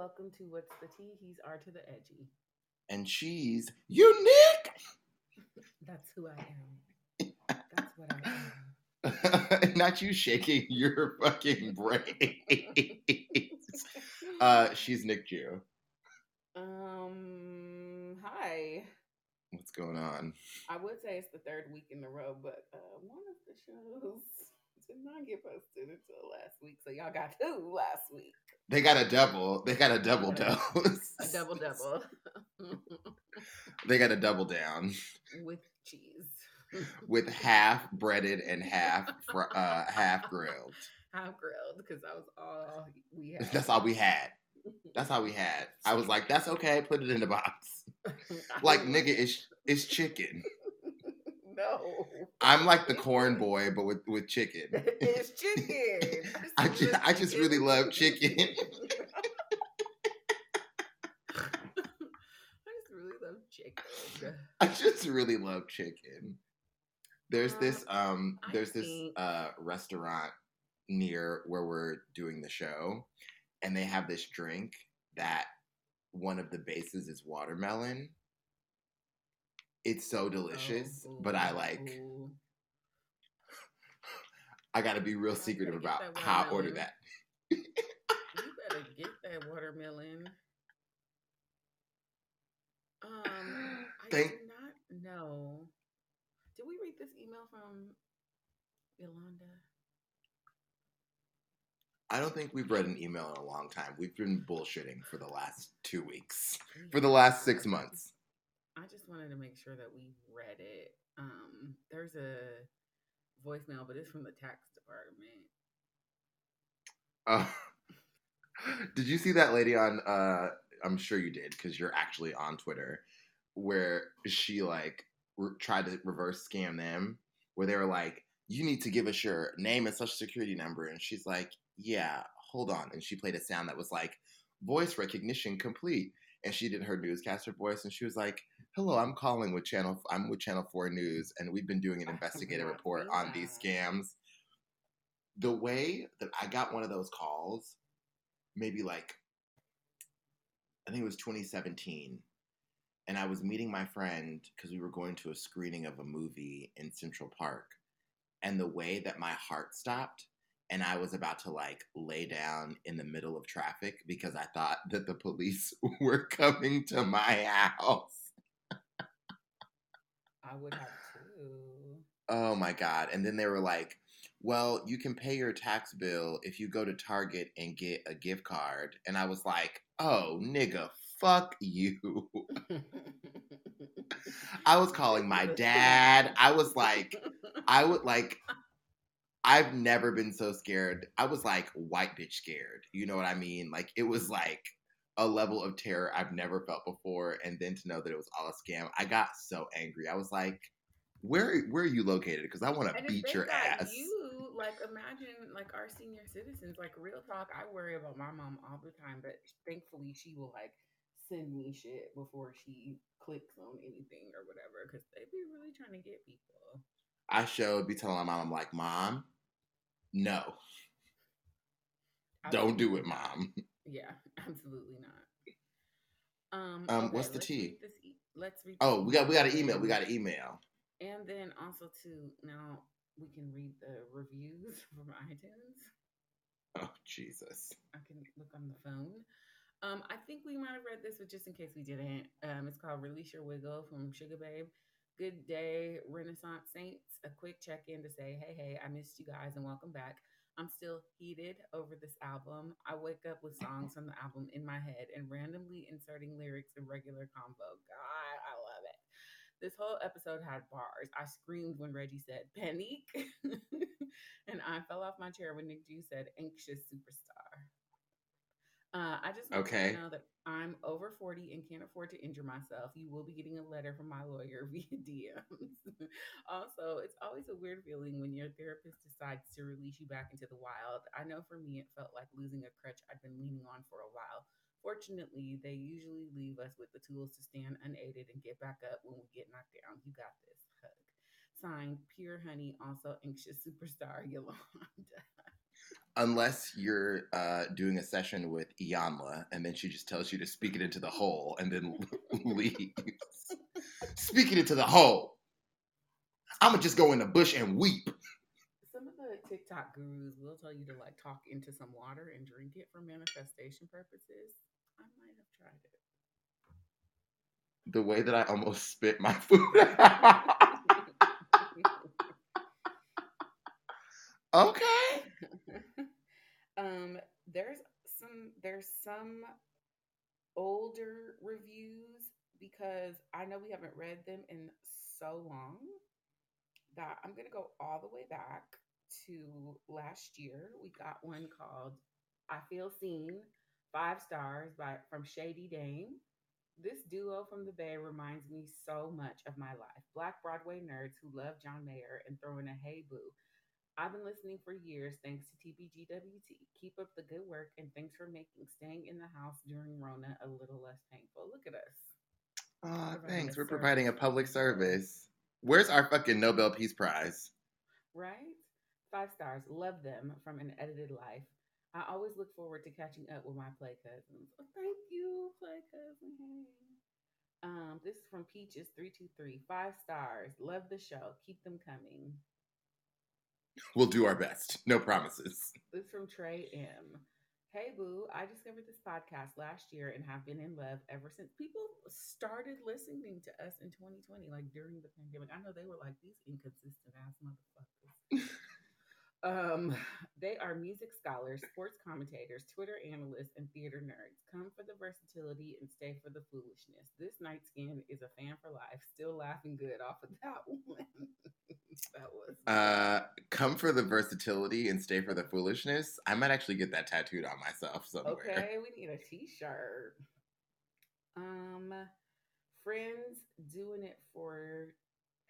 welcome to What's the Tea? He's R to the edgy. And she's unique. That's who I am. That's what I am. Not you shaking your fucking brain. uh, she's Nick Jew. Um, hi. What's going on? I would say it's the third week in a row, but uh, one of the shows did not get posted until last week, so y'all got two last week. They got a double. They got a double dose. A double double They got a double down with cheese. with half breaded and half fr- uh, half grilled. Half grilled because that was all we had. That's all we had. That's all we had. I was like, that's okay. Put it in the box. Like nigga, it's it's chicken. No. I'm like the corn boy, but with with chicken. it's chicken. I just, I just really love chicken. I just really love chicken. I just really love chicken. There's this Um, um there's this uh restaurant near where we're doing the show and they have this drink that one of the bases is watermelon. It's so delicious, Oh, but I like ooh. I got to be real secretive about how I order that. You better get that watermelon. Um, I Thank- do not know. Did we read this email from Yolanda? I don't think we've read an email in a long time. We've been bullshitting for the last 2 weeks. For the last 6 months. I just wanted to make sure that we read it. Um, there's a voicemail, but it's from the tax department. Uh, did you see that lady on? Uh, I'm sure you did because you're actually on Twitter, where she like re- tried to reverse scam them, where they were like, "You need to give us your name and social security number," and she's like, "Yeah, hold on," and she played a sound that was like, "Voice recognition complete," and she did her newscaster voice, and she was like. Hello, I'm calling with channel. I'm with Channel Four News, and we've been doing an oh, investigative report on these scams. The way that I got one of those calls maybe like I think it was 2017, and I was meeting my friend because we were going to a screening of a movie in Central Park, and the way that my heart stopped, and I was about to like lay down in the middle of traffic because I thought that the police were coming to my house. I would have too. Oh my god! And then they were like, "Well, you can pay your tax bill if you go to Target and get a gift card." And I was like, "Oh, nigga, fuck you." I was calling my dad. I was like, I would like, I've never been so scared. I was like white bitch scared. You know what I mean? Like it was like a level of terror I've never felt before. And then to know that it was all a scam, I got so angry. I was like, where where are you located? Because I want to beat your ass. You like imagine like our senior citizens. Like real talk, I worry about my mom all the time, but thankfully she will like send me shit before she clicks on anything or whatever because they be really trying to get people. I should be telling my mom, I'm like, Mom, no, I don't do it, Mom. Yeah, absolutely not. Um, Um, okay, what's the let's this e- let's read. Oh, we got we got an email. email. We got an email. And then also too, now we can read the reviews from iTunes. Oh Jesus. I can look on the phone. Um, I think we might have read this, but just in case we didn't, um, it's called "Release Your Wiggle" from Sugar Babe. Good day, Renaissance Saints. A quick check in to say, hey, hey, I missed you guys and welcome back. I'm still heated over this album. I wake up with songs from the album in my head and randomly inserting lyrics in regular combo. God, I love it. This whole episode had bars. I screamed when Reggie said panic, and I fell off my chair when Nick G said anxious superstar. Uh, I just want Okay. you to know that I'm over 40 and can't afford to injure myself. You will be getting a letter from my lawyer via DMs. also, it's always a weird feeling when your therapist decides to release you back into the wild. I know for me, it felt like losing a crutch I'd been leaning on for a while. Fortunately, they usually leave us with the tools to stand unaided and get back up when we get knocked down. You got this. Hug. Signed, Pure Honey, also anxious superstar Yolanda. Unless you're uh, doing a session with Iyanla and then she just tells you to speak it into the hole and then leaves. speak it into the hole. I'm gonna just go in the bush and weep. Some of the TikTok gurus will tell you to like talk into some water and drink it for manifestation purposes. I might have tried it. The way that I almost spit my food. okay. um, there's some there's some older reviews because I know we haven't read them in so long that I'm gonna go all the way back to last year. We got one called I Feel Seen, five stars by from Shady Dame. This duo from the Bay reminds me so much of my life. Black Broadway nerds who love John Mayer and throw in a hey boo. I've been listening for years thanks to TBGWT. Keep up the good work and thanks for making staying in the house during Rona a little less painful. Look at us. Oh, Providing thanks. a We're providing a public service. Where's our fucking Nobel Peace Prize? Right? Five stars. Love them from an edited life. I always look forward to catching up with my play cousins. Oh, thank you, play cousin. Um, this is from Peaches three two three. Five stars. Love the show. Keep them coming. We'll do our best. No promises. This is from Trey M. Hey boo, I discovered this podcast last year and have been in love ever since. People started listening to us in 2020, like during the pandemic. I know they were like these inconsistent ass motherfuckers. Um, they are music scholars, sports commentators, Twitter analysts, and theater nerds. Come for the versatility and stay for the foolishness. This night skin is a fan for life. Still laughing good off of that one. that was Uh, come for the versatility and stay for the foolishness. I might actually get that tattooed on myself somewhere. Okay, we need a t-shirt. Um friends doing it for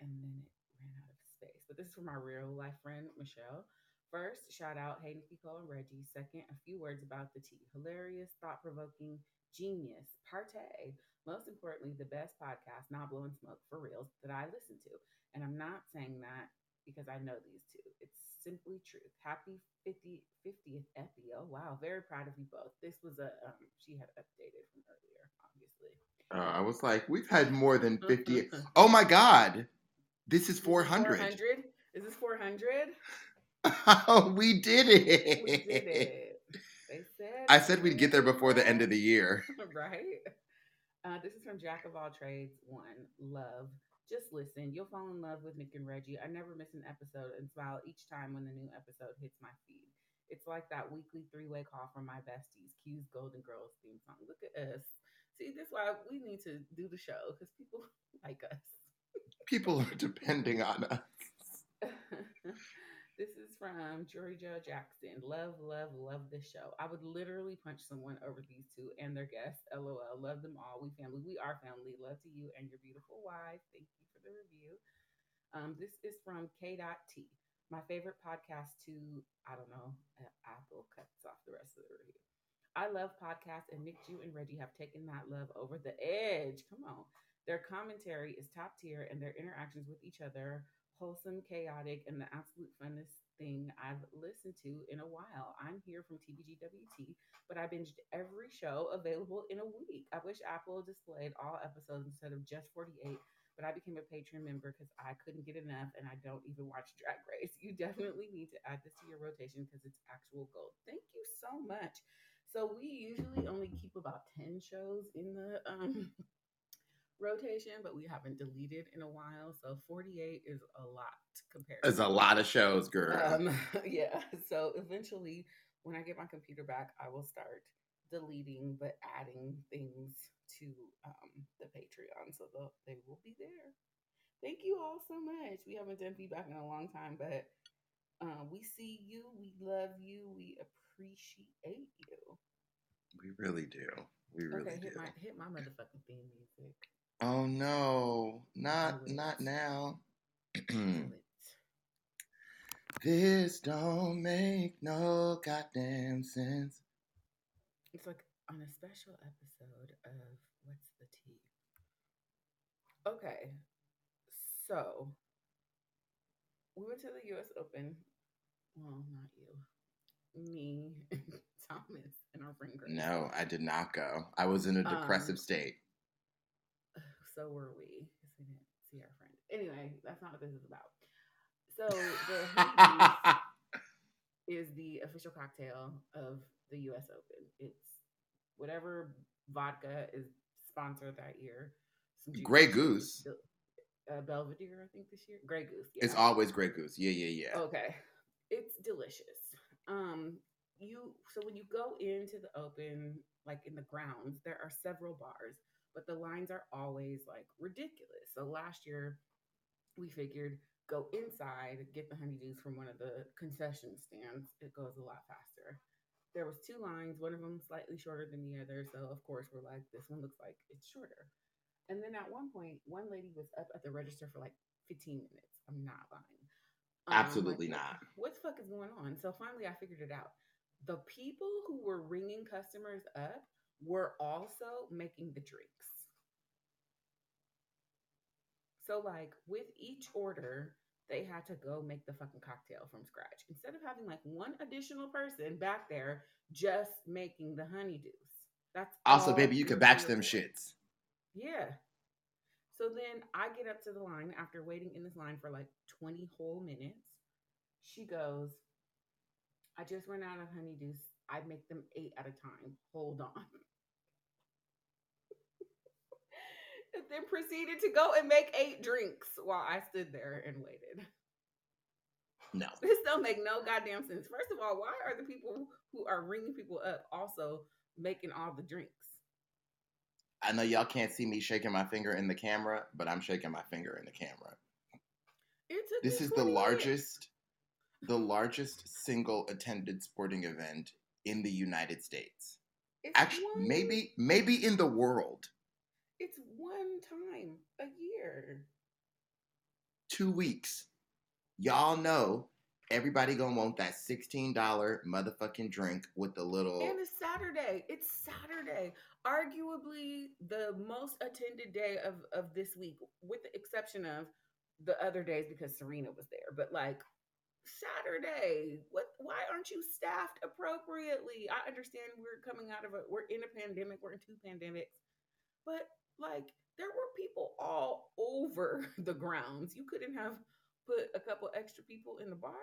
and then it ran out of space. But this is for my real life friend Michelle. First, shout out Hey Nicole and Reggie. Second, a few words about the tea. Hilarious, thought-provoking, genius, partay. Most importantly, the best podcast, not blowing smoke for reals, that I listen to. And I'm not saying that because I know these two. It's simply truth. Happy 50, 50th epi. Oh, wow. Very proud of you both. This was a, um, she had updated from earlier, obviously. Uh, I was like, we've had more than 50. Oh my God. This is 400. 400? Is this 400? Oh, we did it. We did it. They said. I said we'd get there before the end of the year. right? Uh, this is from Jack of All Trades One. Love. Just listen. You'll fall in love with Nick and Reggie. I never miss an episode and smile each time when the new episode hits my feed. It's like that weekly three way call from my besties. Q's Golden Girls theme song. Look at us. See, this is why we need to do the show because people like us. People are depending on us. This is from Jory Joe Jackson. Love, love, love this show. I would literally punch someone over these two and their guests. LOL. Love them all. We family. We are family. Love to you and your beautiful wife. Thank you for the review. Um, this is from K.T. My favorite podcast to, I don't know, uh, Apple cuts off the rest of the review. I love podcasts, and Nick Jew and Reggie have taken that love over the edge. Come on. Their commentary is top tier, and their interactions with each other wholesome, chaotic, and the absolute funnest thing I've listened to in a while. I'm here from TBGWT, but I binged every show available in a week. I wish Apple displayed all episodes instead of just 48, but I became a Patreon member because I couldn't get enough and I don't even watch Drag Race. You definitely need to add this to your rotation because it's actual gold. Thank you so much. So we usually only keep about 10 shows in the um rotation, but we haven't deleted in a while. So 48 is a lot compared. There's a lot of shows, girl. Um, yeah. So eventually, when I get my computer back, I will start deleting but adding things to um, the Patreon, so they'll- be there. Thank you all so much. We haven't done feedback in a long time, but uh, we see you, we love you, we appreciate you. we really do. We really okay, do. hit my hit my motherfucking theme music. Oh no, not not now. This don't make no goddamn sense. It's like on a special episode of What's the Tea? Okay, so we went to the US Open. Well, not you. me, Thomas, and our friend Grace. No, I did not go. I was in a depressive Um, state. So were we. 'cause we didn't see our friend. Anyway, that's not what this is about. So the is the official cocktail of the U.S. Open. It's whatever vodka is sponsored that year. Grey Goose. Uh, Belvedere, I think this year. Grey Goose. It's always Grey Goose. Yeah, yeah, yeah. Okay. It's delicious. Um you so when you go into the open like in the grounds there are several bars but the lines are always like ridiculous. So last year we figured go inside get the Honey Deuces from one of the concession stands. It goes a lot faster. There was two lines, one of them slightly shorter than the other, so of course we're like this one looks like it's shorter. And then at one point, one lady was up at the register for like 15 minutes. I'm not lying. Um, Absolutely what- not. What the fuck is going on? So finally, I figured it out. The people who were ringing customers up were also making the drinks. So, like, with each order, they had to go make the fucking cocktail from scratch instead of having like one additional person back there just making the Honey Deuces. That's Also, baby, you could batch them shits. Yeah. So then I get up to the line after waiting in this line for like 20 whole minutes. She goes, I just ran out of Honey Deuces. I make them eight at a time. Hold on. And then proceeded to go and make eight drinks while I stood there and waited. No. This don't make no goddamn sense. First of all, why are the people who are ringing people up also making all the drinks? I know y'all can't see me shaking my finger in the camera, but I'm shaking my finger in the camera. This is the largest the largest single attended sporting event in the United States. It's Actually, one- maybe maybe in the world. It's one time a year. 2 weeks. Y'all know everybody to want that $16 motherfucking drink with the little And it's Saturday. It's Saturday. Arguably the most attended day of, of this week, with the exception of the other days because Serena was there. But like Saturday, what why aren't you staffed appropriately? I understand we're coming out of a we're in a pandemic, we're in two pandemics. But like there were people all over the grounds. You couldn't have put a couple extra people in the bars?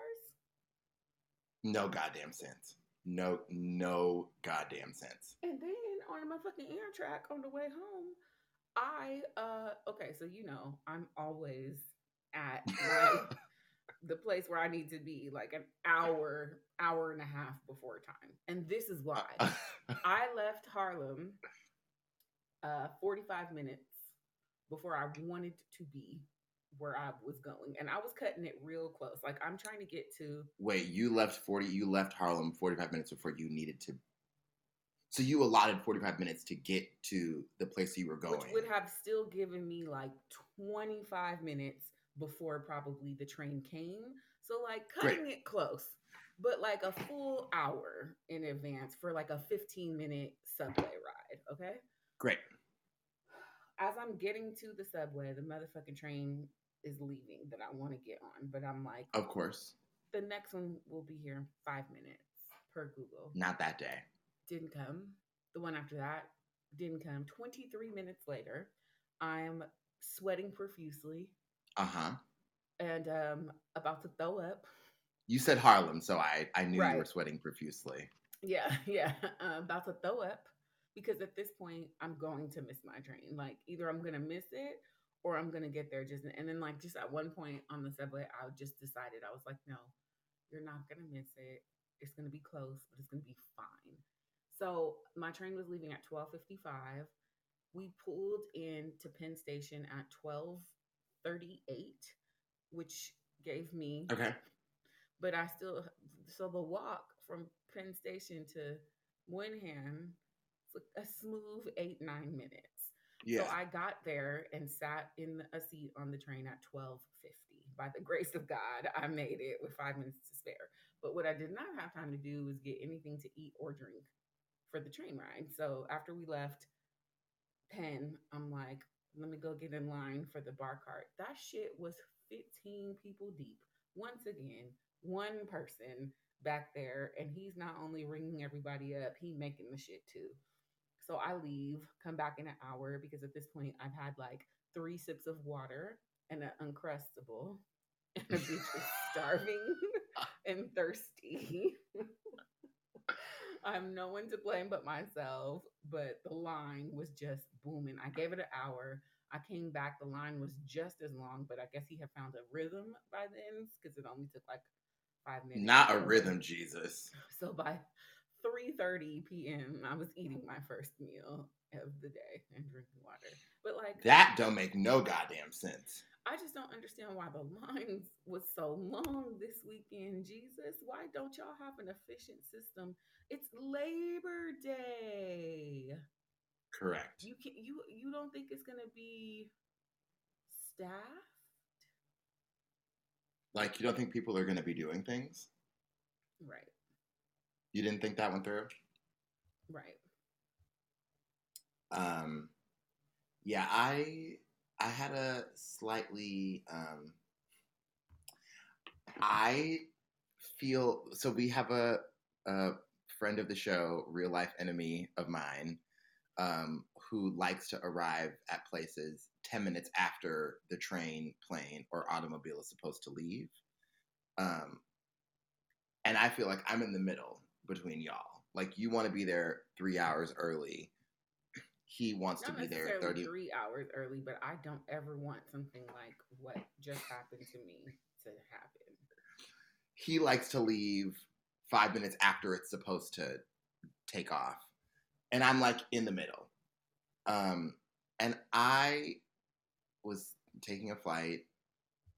no goddamn sense. No no goddamn sense. And then on my fucking Amtrak on the way home, I uh okay, so you know, I'm always at my the place where I need to be like an hour, hour and a half before time. And this is why. I left Harlem uh 45 minutes before I wanted to be where I was going. And I was cutting it real close. Like I'm trying to get to Wait, you left 40 you left Harlem 45 minutes before you needed to So you allotted 45 minutes to get to the place you were going. which would have still given me like 25 minutes before probably the train came. So like Great. cutting it close, but like a full hour in advance for like a 15 minute subway ride. Okay. Great. As I'm getting to the subway, the motherfucking train is leaving that I want to get on, but I'm like, Of course. the next one will be here in five minutes per Google. Not that day. Didn't come. The one after that didn't come. 23 minutes later, I'm sweating profusely Uh-huh. and um about to throw up. You said Harlem, so I I knew you were sweating profusely. Yeah, yeah, uh, about to throw up because at this point I'm going to miss my train. Like either I'm gonna miss it or I'm gonna get there just and then like just at one point on the subway, I just decided I was like, no, you're not gonna miss it. It's gonna be close, but it's gonna be fine. So my train was leaving at twelve fifty five. We pulled in to Penn Station at twelve thirty eight, which gave me Okay. but I still so the walk from Penn Station to was a smooth eight nine minutes. Yeah. So I got there and sat in a seat on the train at twelve fifty. By the grace of God, I made it with five minutes to spare. But what I did not have time to do was get anything to eat or drink for the train ride. So after we left Penn, I'm like, let me go get in line for the bar cart. That shit was 15 people deep. Once again, one person back there, and he's not only ringing everybody up, he making the shit too. So I leave, come back in an hour because at this point I've had like three sips of water and an uncrustable, and is starving and thirsty. I'm no one to blame but myself, but the line was just booming. I gave it an hour. I came back, the line was just as long, but I guess he had found a rhythm by then because it only took like five minutes. Not a rhythm, Jesus. So by 3:30 p.m., I was eating my first meal of the day and drinking water. But like That don't make no goddamn sense. I just don't understand why the lines was so long this weekend. Jesus, why don't y'all have an efficient system? It's Labor Day. Correct. You can you you don't think it's gonna be staffed? Like you don't think people are going to be doing things? Right, You didn't think that one through? right. Um, yeah, I I had a slightly um, I feel so. We have a a friend of the show, real life enemy of mine, um, who likes to arrive at places ten minutes after the train, plane, or automobile is supposed to leave. Um, and I feel like I'm in the middle between y'all. Like you want to be there three hours early. He wants Not to be there necessarily 30 three hours early, but I don't ever want something like what just happened to me to happen. he likes to leave five minutes after it's supposed to take off and i'm like in the middle um and i was taking a flight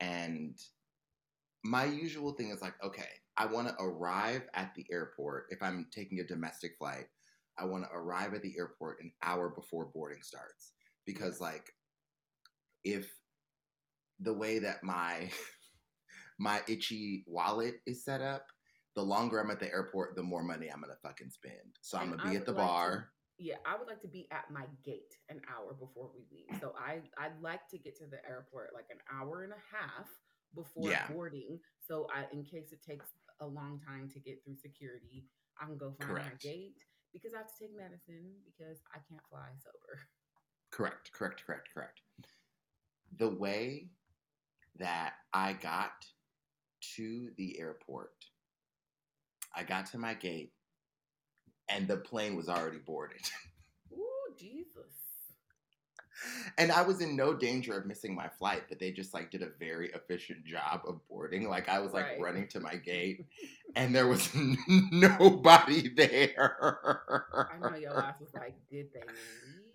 and my usual thing is like okay i want to arrive at the airport if i'm taking a domestic flight i want to arrive at the airport an hour before boarding starts because like if the way that my my itchy wallet is set up, the longer I'm at the airport, the more money I'm gonna fucking spend. So I'm gonna be at the like to- bar. Yeah, I would like to be at my gate an hour before we leave. So I I'd like to get to the airport like an hour and a half before Yeah. boarding. So I in case it takes a long time to get through security, I can go find my gate because I have to take medicine because I can't fly sober. Correct, correct, correct, correct. The way that I got to the airport, I got to my gate, and the plane was already boarded. Ooh, Jesus. And I was in no danger of missing my flight, but they just like did a very efficient job of boarding. Like I was like Right. running to my gate, and there was nobody there. I know your ass was like, did they leave?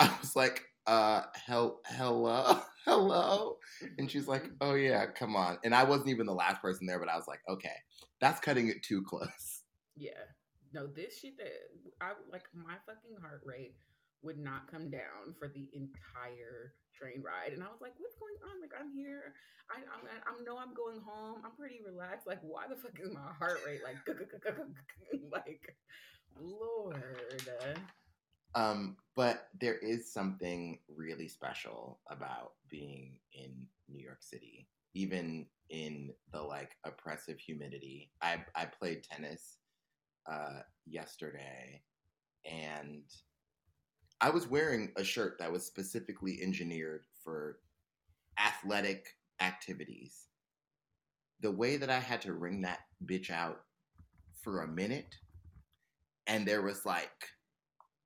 I was like, uh, hell, hello, hello. And she's like, oh yeah, come on. And I wasn't even the last person there, but I was like, okay, that's cutting it too close. Yeah. No, this shit that I like my fucking heart rate would not come down for the entire train ride. And I was like, what's going on? Like I'm here. I I'm, I know I'm going home. I'm pretty relaxed. Like why the fuck is my heart rate like like Lord. Um, but there is something really special about being in New York City, even in the like oppressive humidity. I I played tennis uh, yesterday, and I was wearing a shirt that was specifically engineered for athletic activities. The way that I had to wring that bitch out for a minute, and there was like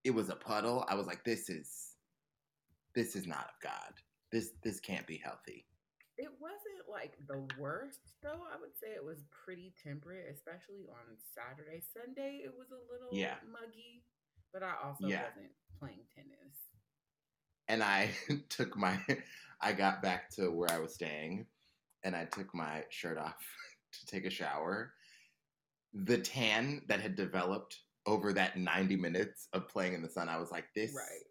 it was a puddle. I was like, this is this is not of God. This this can't be healthy. It wasn't like the worst though. I would say it was pretty temperate, especially on Saturday. Sunday it was a little Yeah. muggy, but I also Yeah. wasn't playing tennis. And I took my I got back to where I was staying and I took my shirt off to take a shower. The tan that had developed over that 90 minutes of playing in the sun, I was like, this Right.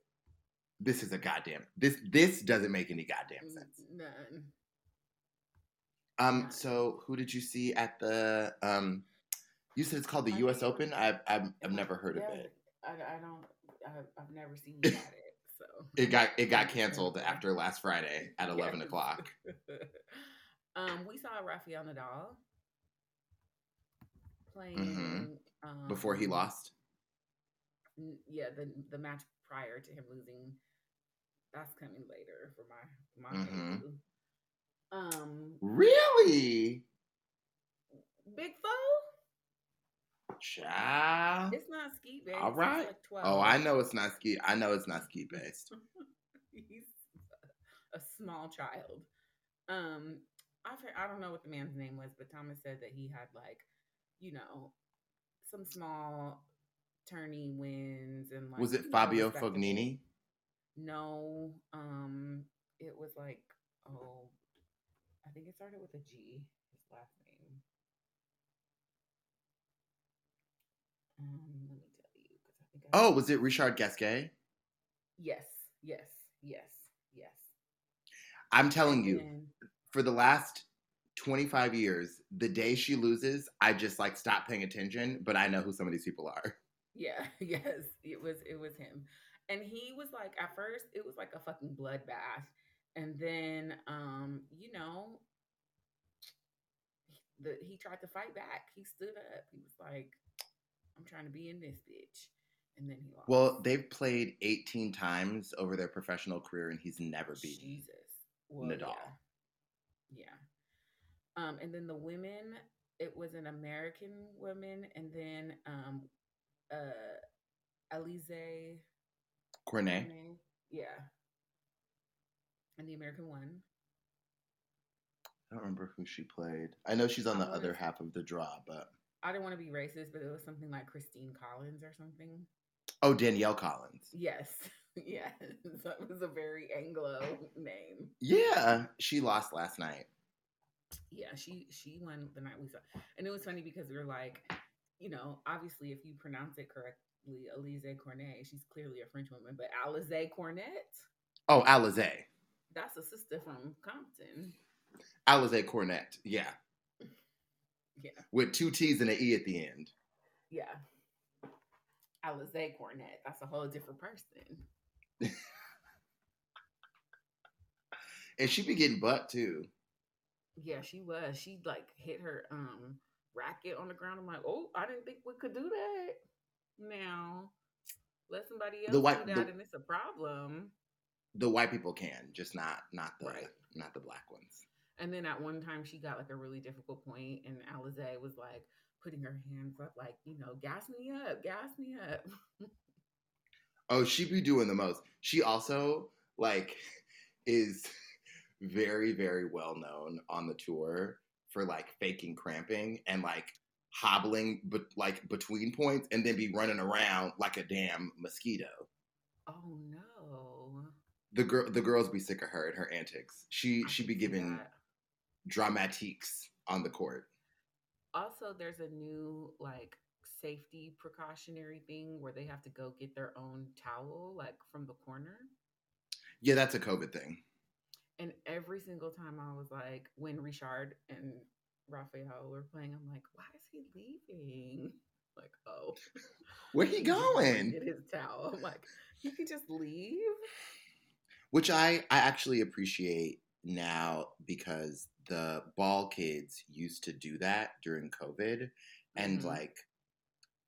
this is a goddamn this this doesn't make any goddamn sense. None. Um, Right. so who did you see at the um? You said it's called the I U.S. Open. I've I've, I've never heard Yeah, of it. I, I don't. I, I've never seen you at it. So It got it got canceled after last Friday at eleven Yes. o'clock. um, we saw Rafael Nadal. playing um, Before he lost? Yeah, the the match prior to him losing. That's coming later for my my Mhm. Um, Really? Big Foe. Child. It's not ski based. All right. Like Oh, I know it's not ski. I know it's not ski based. He's a small child. Um, I've heard, I don't know what the man's name was, but Thomas said that he had like, you know, some small tourney wins and like. Was it Fabio Fognini? No, um, it was like oh, I think it started with a G. His last name. Um, let me tell you because I think. I Oh, was it Richard Gasquet? Yes, yes, yes, yes. I'm telling you, then- for the last 25 years, the day she loses, I just like stop paying attention, but I know who some of these people are. Yeah, yes, it was it was him. And he was like at first it was like a fucking bloodbath. And then um, you know, the he tried to fight back. He stood up. He was like, I'm trying to be in this bitch. And then he lost. Well, they've played 18 times over their professional career, and he's never beaten. Jesus. Well, Nadal. Yeah. yeah. Um, and then the women, it was an American woman, and then um uh Alize Cornet. Cornet. Yeah. And the American one. I don't remember who she played. I know she's on the other half of the draw, but I didn't want to be racist, but it was something like Christine Collins or something. oh, Danielle Collins. Yes. yes. That was a very Anglo name. Yeah, she lost last night. Yeah, she she won the night we saw. And it was funny because we were like, you know, obviously if you pronounce it correctly, Alize Cornet, she's clearly a French woman, but Alize Cornet, Oh, Alize. that's a sister from Compton. Alize Cornet. Yeah, Yeah. with two T's and an E at the end. Yeah. Alize Cornet. That's a whole different person. And she be getting butt too. Yeah, she was. She like hit her um racket on the ground. I'm like, oh, I didn't think we could do that. Now, let somebody else The white- do that, the- and it's a problem. The white people can, just not not the Right. not the black ones. And then at one time, she got like a really difficult point, and Alize was like putting her hands up, like, you know, gas me up, gas me up. Oh, she be doing the most. She also like is very very well known on the tour for like faking cramping and like hobbling but like between points and then be running around like a damn mosquito. oh no. The girl the girls be sick of her and her antics. She I she be giving that. Dramatiques on the court. Also, there's a new like safety precautionary thing where they have to go get their own towel, like from the corner. Yeah, that's a COVID thing. And every single time I was like, when Richard and Raphael were playing, I'm like, why is he leaving? Like, oh, Where he going? Get his towel. I'm like, he could just leave. which I I actually appreciate now because the ball kids used to do that during COVID, and Mhm. like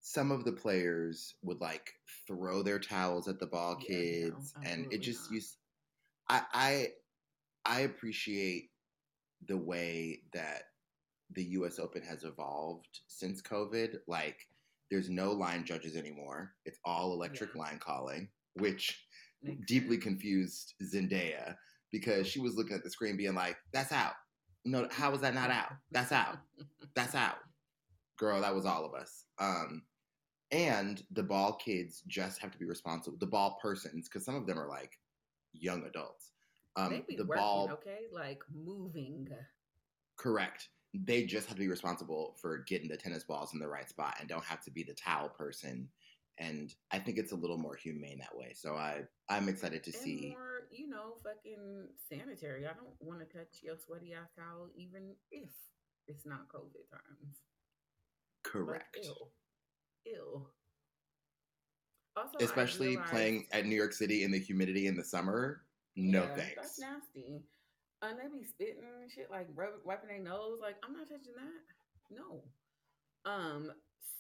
some of the players would like throw their towels at the ball Yeah, no, kids, and it just not. used. I I I appreciate the way that the U.S. Open has evolved since COVID. Like, there's no line judges anymore; it's all electric Yeah. line calling, which deeply confused Zendaya because she was looking at the screen being like, "That's out. No, how was that not out? That's out. That's out." Girl, that was all of us. Um, and the ball kids just have to be responsible. The ball persons, because some of them are like young adults. Um, the working, ball, okay? Like moving. correct. They just have to be responsible for getting the tennis balls in the right spot and don't have to be the towel person. And I think it's a little more humane that way. So I, I'm excited to and see. more, you know, fucking sanitary. I don't want to touch your sweaty ass towel, even if it's not COVID times. Like, Correct. ill. Ill. Also, especially realized- playing at New York City in the humidity in the summer. No Yeah, thanks. That's nasty. And they be spitting and shit, like rub, wiping their nose. Like, I'm not touching that. No. Um,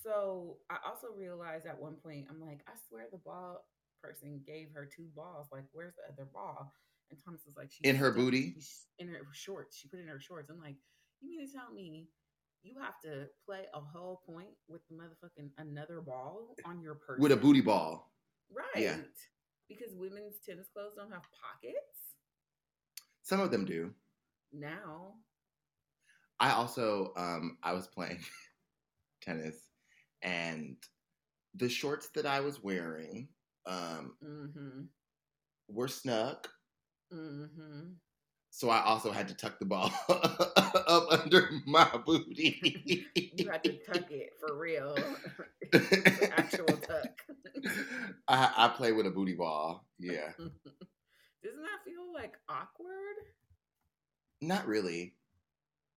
so I also realized at one point, I'm like, I swear the ball person gave her two balls. Like, where's the other ball? And Thomas was like, In her booty? in her shorts. She put it in her shorts. I'm like, you mean to tell me you have to play a whole point with motherfucking another ball on your person With a booty ball. right? Yeah. Because women's tennis clothes don't have pockets Some of them do. now. I also um I was playing tennis and the shorts that I was wearing um Mm-hmm. were snug. Mm-hmm. So I also had to tuck the ball up under my booty. You had to tuck it for real. Actual tuck. I, I play with a booty ball. Yeah. Doesn't that feel like awkward? Not really.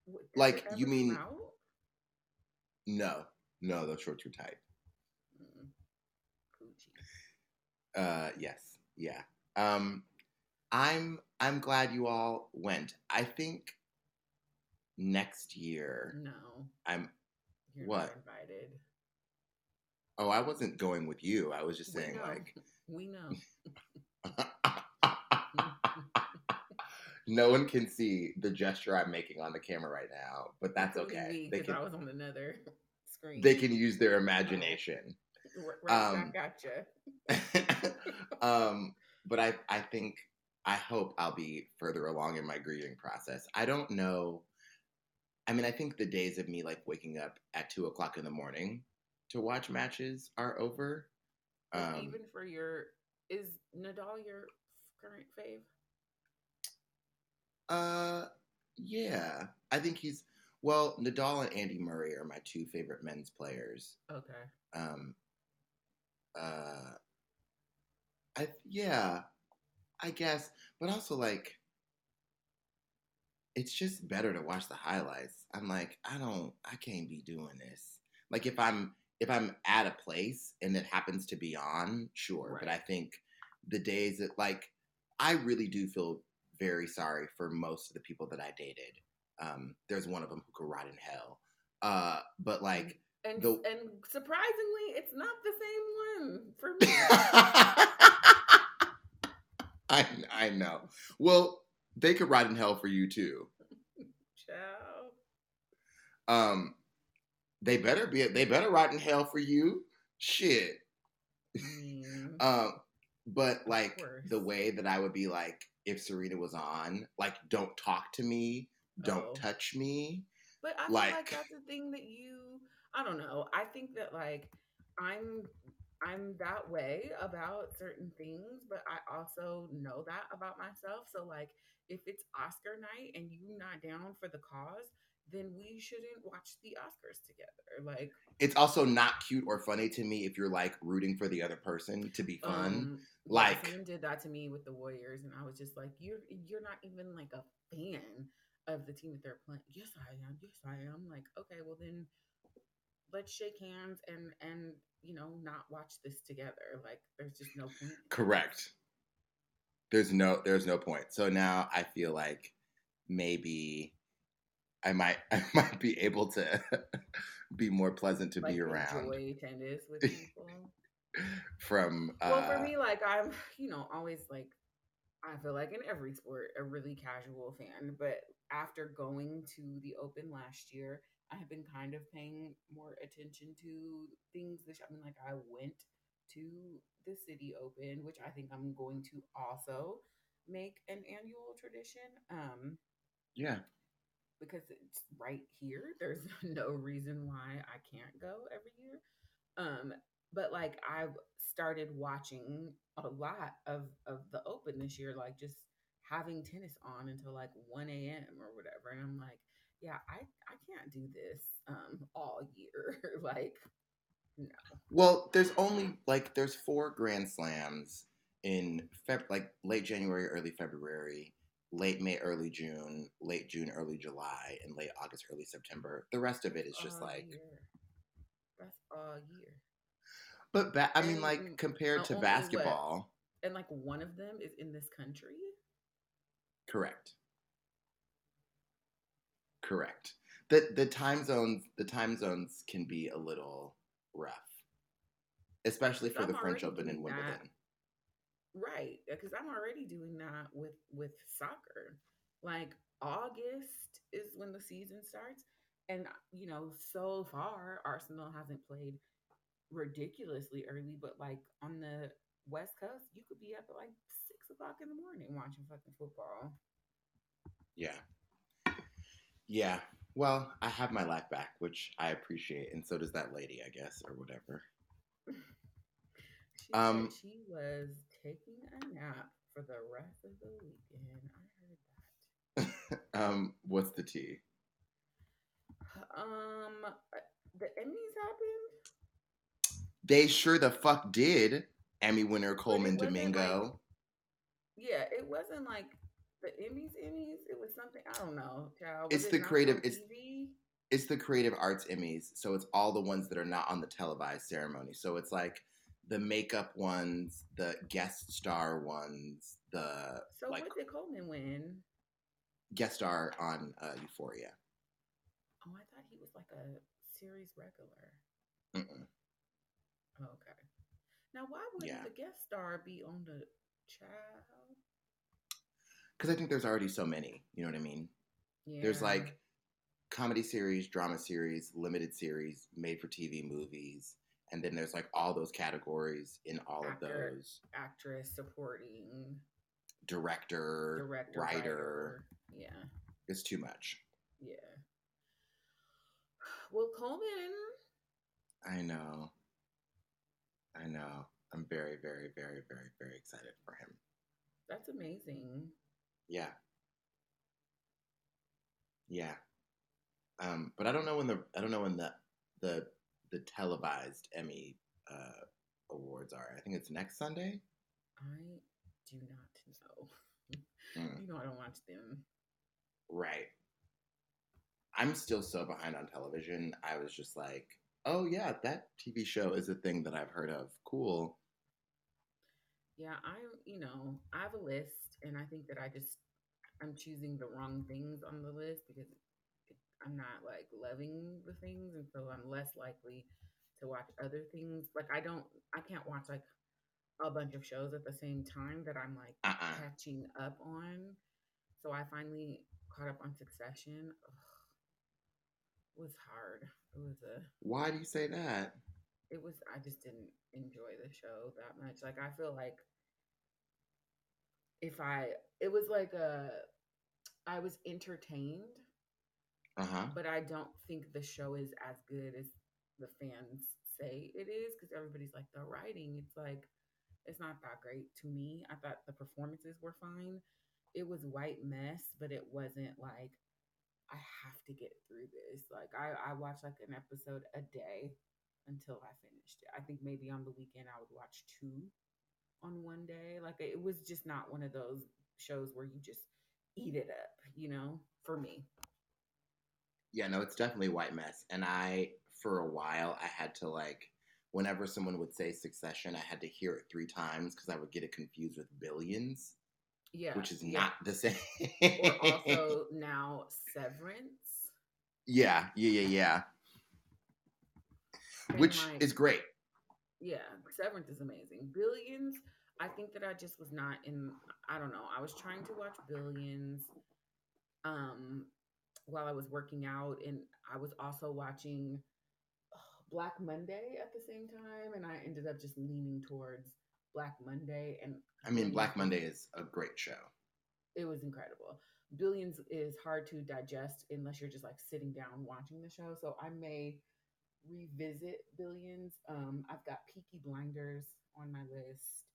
Does Like, you mean- out? No. No, those shorts were tight. Mm. Coochie. Uh yes. Yeah. Um I'm I'm glad you all went. I think next year No, I'm you're What? invited. oh I wasn't going with you. I was just saying like we know. no one can see the gesture I'm making on the camera right now, but that's okay. me, They can I was on another screen. they can use their imagination. Right um, back at um, but I I think I hope I'll be further along in my grieving process. I don't know. I mean, I think the days of me like waking up at two o'clock in the morning to watch matches are over. Um, even for your, is Nadal your current fave? uh, yeah, I think he's well. Nadal and Andy Murray are my two favorite men's players. Okay. Um, uh, I yeah, I guess, but also like, it's just better to watch the highlights. I'm like, I don't, I can't be doing this. Like if I'm if I'm at a place and it happens to be on, sure. But I think the days that like, I really do feel very sorry for most of the people that I dated. Um, there's one of them who could rot in hell. Uh, but like. And The- and surprisingly, it's not the same one for me. I I know. Well, they could ride in hell for you too. Ciao. Um, they better be. They better ride in hell for you. Shit. Mm, Um, but like the way that I would be like if Serena was on, like, don't talk to me, don't Oh. touch me. But I feel like, Like- that's the thing that you I don't know. I think that like I'm I'm that way about certain things, but I also know that about myself. So like if it's Oscar night and you not down for the cause, then we shouldn't watch the Oscars together. Like It's also not cute or funny to me if you're like rooting for the other person to be fun. Um, Like- someone did that to me with the Warriors, and I was just like, "You're you're not even like a fan of the team that they're playing." Yes, I am. Yes, I am. Like, okay, well then, let's shake hands and and you know not watch this together. Like, there's just no point. Correct. There's no there's no point. So now I feel like maybe I might I might be able to be more pleasant to like, be around enjoy tennis with people. from uh well, for me, like I'm, you know, always like I feel like in every sport a really casual fan, but after going to the Open last year, I have been kind of paying more attention to things. This, I mean, like I went to the City Open, which I think I'm going to also make an annual tradition. Um, yeah. because it's right here. There's no reason why I can't go every year. Um, but like I've started watching a lot of of the Open this year, like just having tennis on until like 1 a.m. or whatever. And I'm like, yeah, I I can't do this um all year. like, no. Well, there's only like there's four grand slams in Feb like late January, early February, late May, early June, late June, early July, and late August, early September. The rest of it is just all like year. that's all year. but ba- I mean like compared to only what? basketball, And like one of them is in this country. correct. Correct. the the time zones the time zones can be a little rough, especially for I'm the French Open in that. Wimbledon. Right, because I'm already doing that with with soccer. Like August is when the season starts, and you know, so far Arsenal hasn't played ridiculously early, but like on the West Coast, you could be up at like six o'clock in the morning watching fucking football. Yeah. Yeah. Well, I have my life back, which I appreciate, and so does that lady, I guess, or whatever. She Um, she was taking a nap for the rest of the weekend. I heard that. um, what's the tea? Um, uh, the Emmys happened. They sure the fuck did. Emmy winner Colman Domingo. Yeah, it wasn't like the Emmys. Emmys. It was something I don't know. Child. It's it the creative- it's- TV? it's the Creative Arts Emmys, so it's all the ones that are not on the televised ceremony. So it's like the makeup ones, the guest star ones, the So like what did Colman win? guest star on uh, Euphoria. Oh, I thought he was like a series regular. Mm-mm. Okay. Now, why wouldn't Yeah. the guest star be on the child? Because I think there's already so many. You know what I mean? Yeah. There's like comedy series, drama series, limited series, made for TV movies, and then there's like all those categories in all of those actress, supporting, director, director, writer. writer. Yeah. It's too much. Yeah. Well, Colman, I know. I know. I'm very, very, very, very, very excited for him. that's amazing. Yeah. Yeah. Um, but I don't know when the I don't know when the the the televised Emmy uh, awards are. I think it's next Sunday. I do not know. Mm, You know, I don't watch them. right. I'm still so behind on television. I was just like, oh yeah, that TV show is a thing that I've heard of. Cool. Yeah, I, you know, I have a list, and I think that I just, I'm choosing the wrong things on the list because I'm not like loving the things, and so I'm less likely to watch other things. Like I don't, I can't watch like a bunch of shows at the same time that I'm like Uh-uh. catching up on. So I finally caught up on Succession. Ugh, it was hard. It was a Why do you say that? it was I just didn't enjoy the show that much. Like I feel like if I it was like a I was entertained, Uh huh. but I don't think the show is as good as the fans say it is because everybody's like the writing. It's like it's not that great to me. I thought the performances were fine. It was white mess, but it wasn't like I have to get through this. Like I, I watched like an episode a day until I finished it. I think maybe on the weekend I would watch two on one day. Like it was just not one of those shows where you just eat it up, you know, for me. Yeah, no, it's definitely white mess. And I, for a while, I had to like, whenever someone would say Succession, I had to hear it three times because I would get it confused with Billions, Yeah. which is yeah. not the same. or also now Severance. yeah, yeah, yeah, yeah. and, Which like, is great. yeah, Severance is amazing. Billions, I think that I just was not in. I don't know. I was trying to watch Billions, um, while I was working out, and I was also watching Black Monday at the same time, and I ended up just leaning towards Black Monday, and I mean, Black Monday is a great show. it was incredible. Billions is hard to digest unless you're just like sitting down watching the show. So I may revisit Billions. Um, I've got Peaky Blinders on my list.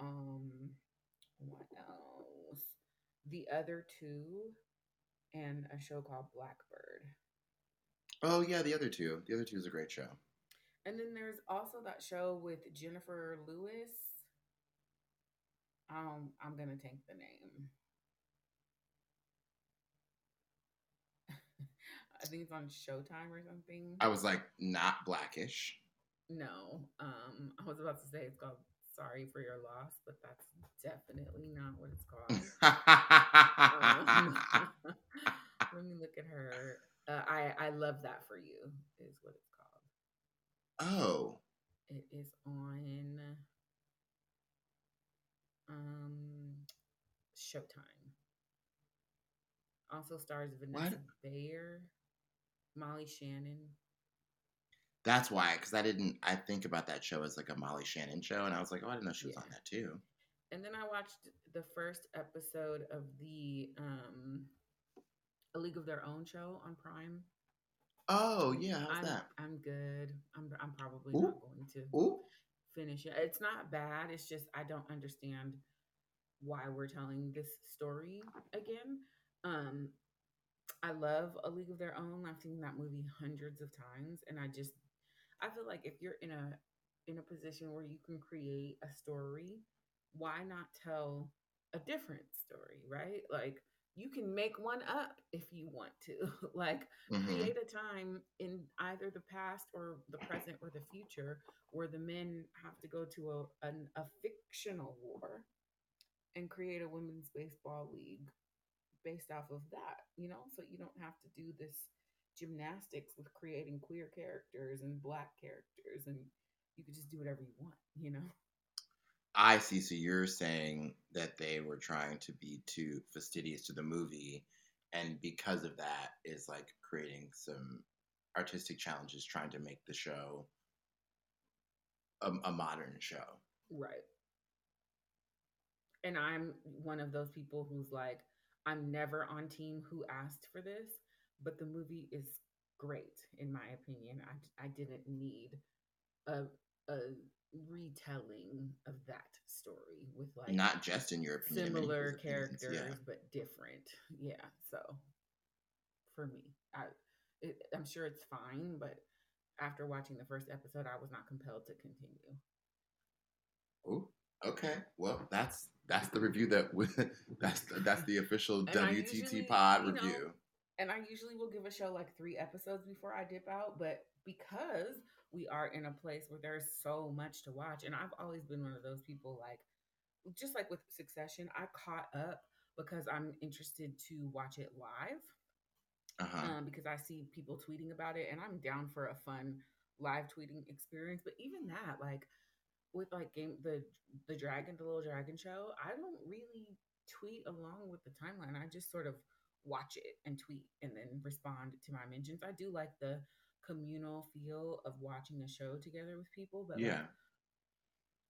Um, what else? The other two, and a show called Blackbird. Oh yeah, the other two. The other two is a great show. And then there's also that show with Jennifer Lewis. Um, I'm gonna take the name. I think it's on Showtime or something. I was like, not Blackish. No, um, I was about to say it's called Sorry for Your Loss, but that's definitely not what it's called. Um, let me look at her Uh, I I love that for you is what it's called. Oh, It is on um Showtime. Also stars Vanessa Bayer, Molly Shannon. That's why. Because I didn't. I think about that show as like a Molly Shannon show, and I was like, oh, I didn't know she was on that too. And then I watched the first episode of the um A League of Their Own show on Prime. Oh yeah, how's I'm, that? I'm good. I'm I'm probably Ooh. not going to Ooh, finish it. It's not bad. It's just I don't understand why we're telling this story again. Um I love A League of Their Own. I've seen that movie hundreds of times and I just I feel like if you're in a in a position where you can create a story, why not tell a different story, right? Like you can make one up if you want to. like mhm. create a time in either the past or the present or the future where the men have to go to a, an, a fictional war and create a women's baseball league based off of that you know so you don't have to do this gymnastics with creating queer characters and black characters and you could just do whatever you want you know I see. So you're saying that they were trying to be too fastidious to the movie, and because of that, is like creating some artistic challenges, trying to make the show a, a modern show. Right. And I'm one of those people who's like, I'm never on team who asked for this, but the movie is great in my opinion. I, I didn't need a a retelling of that story with like Not just in your opinion, similar opinions, characters yeah. but different. Yeah, so for me, I it, I'm sure it's fine, but after watching the first episode, I was not compelled to continue. Ooh, okay. Well, that's that's the review that we, that's that's the official WTT usually, Pod you know, review. And I usually will give a show like three episodes before I dip out, but because we are in a place where there's so much to watch, and I've always been one of those people like, just like with Succession, I caught up because I'm interested to watch it live Uh-huh. um, because I see people tweeting about it, and I'm down for a fun live tweeting experience. But even that, like with like game the the dragon, the little dragon show, I don't really tweet along with the timeline. I just sort of watch it and tweet and then respond to my mentions. I do like the communal feel of watching a show together with people, but like, yeah.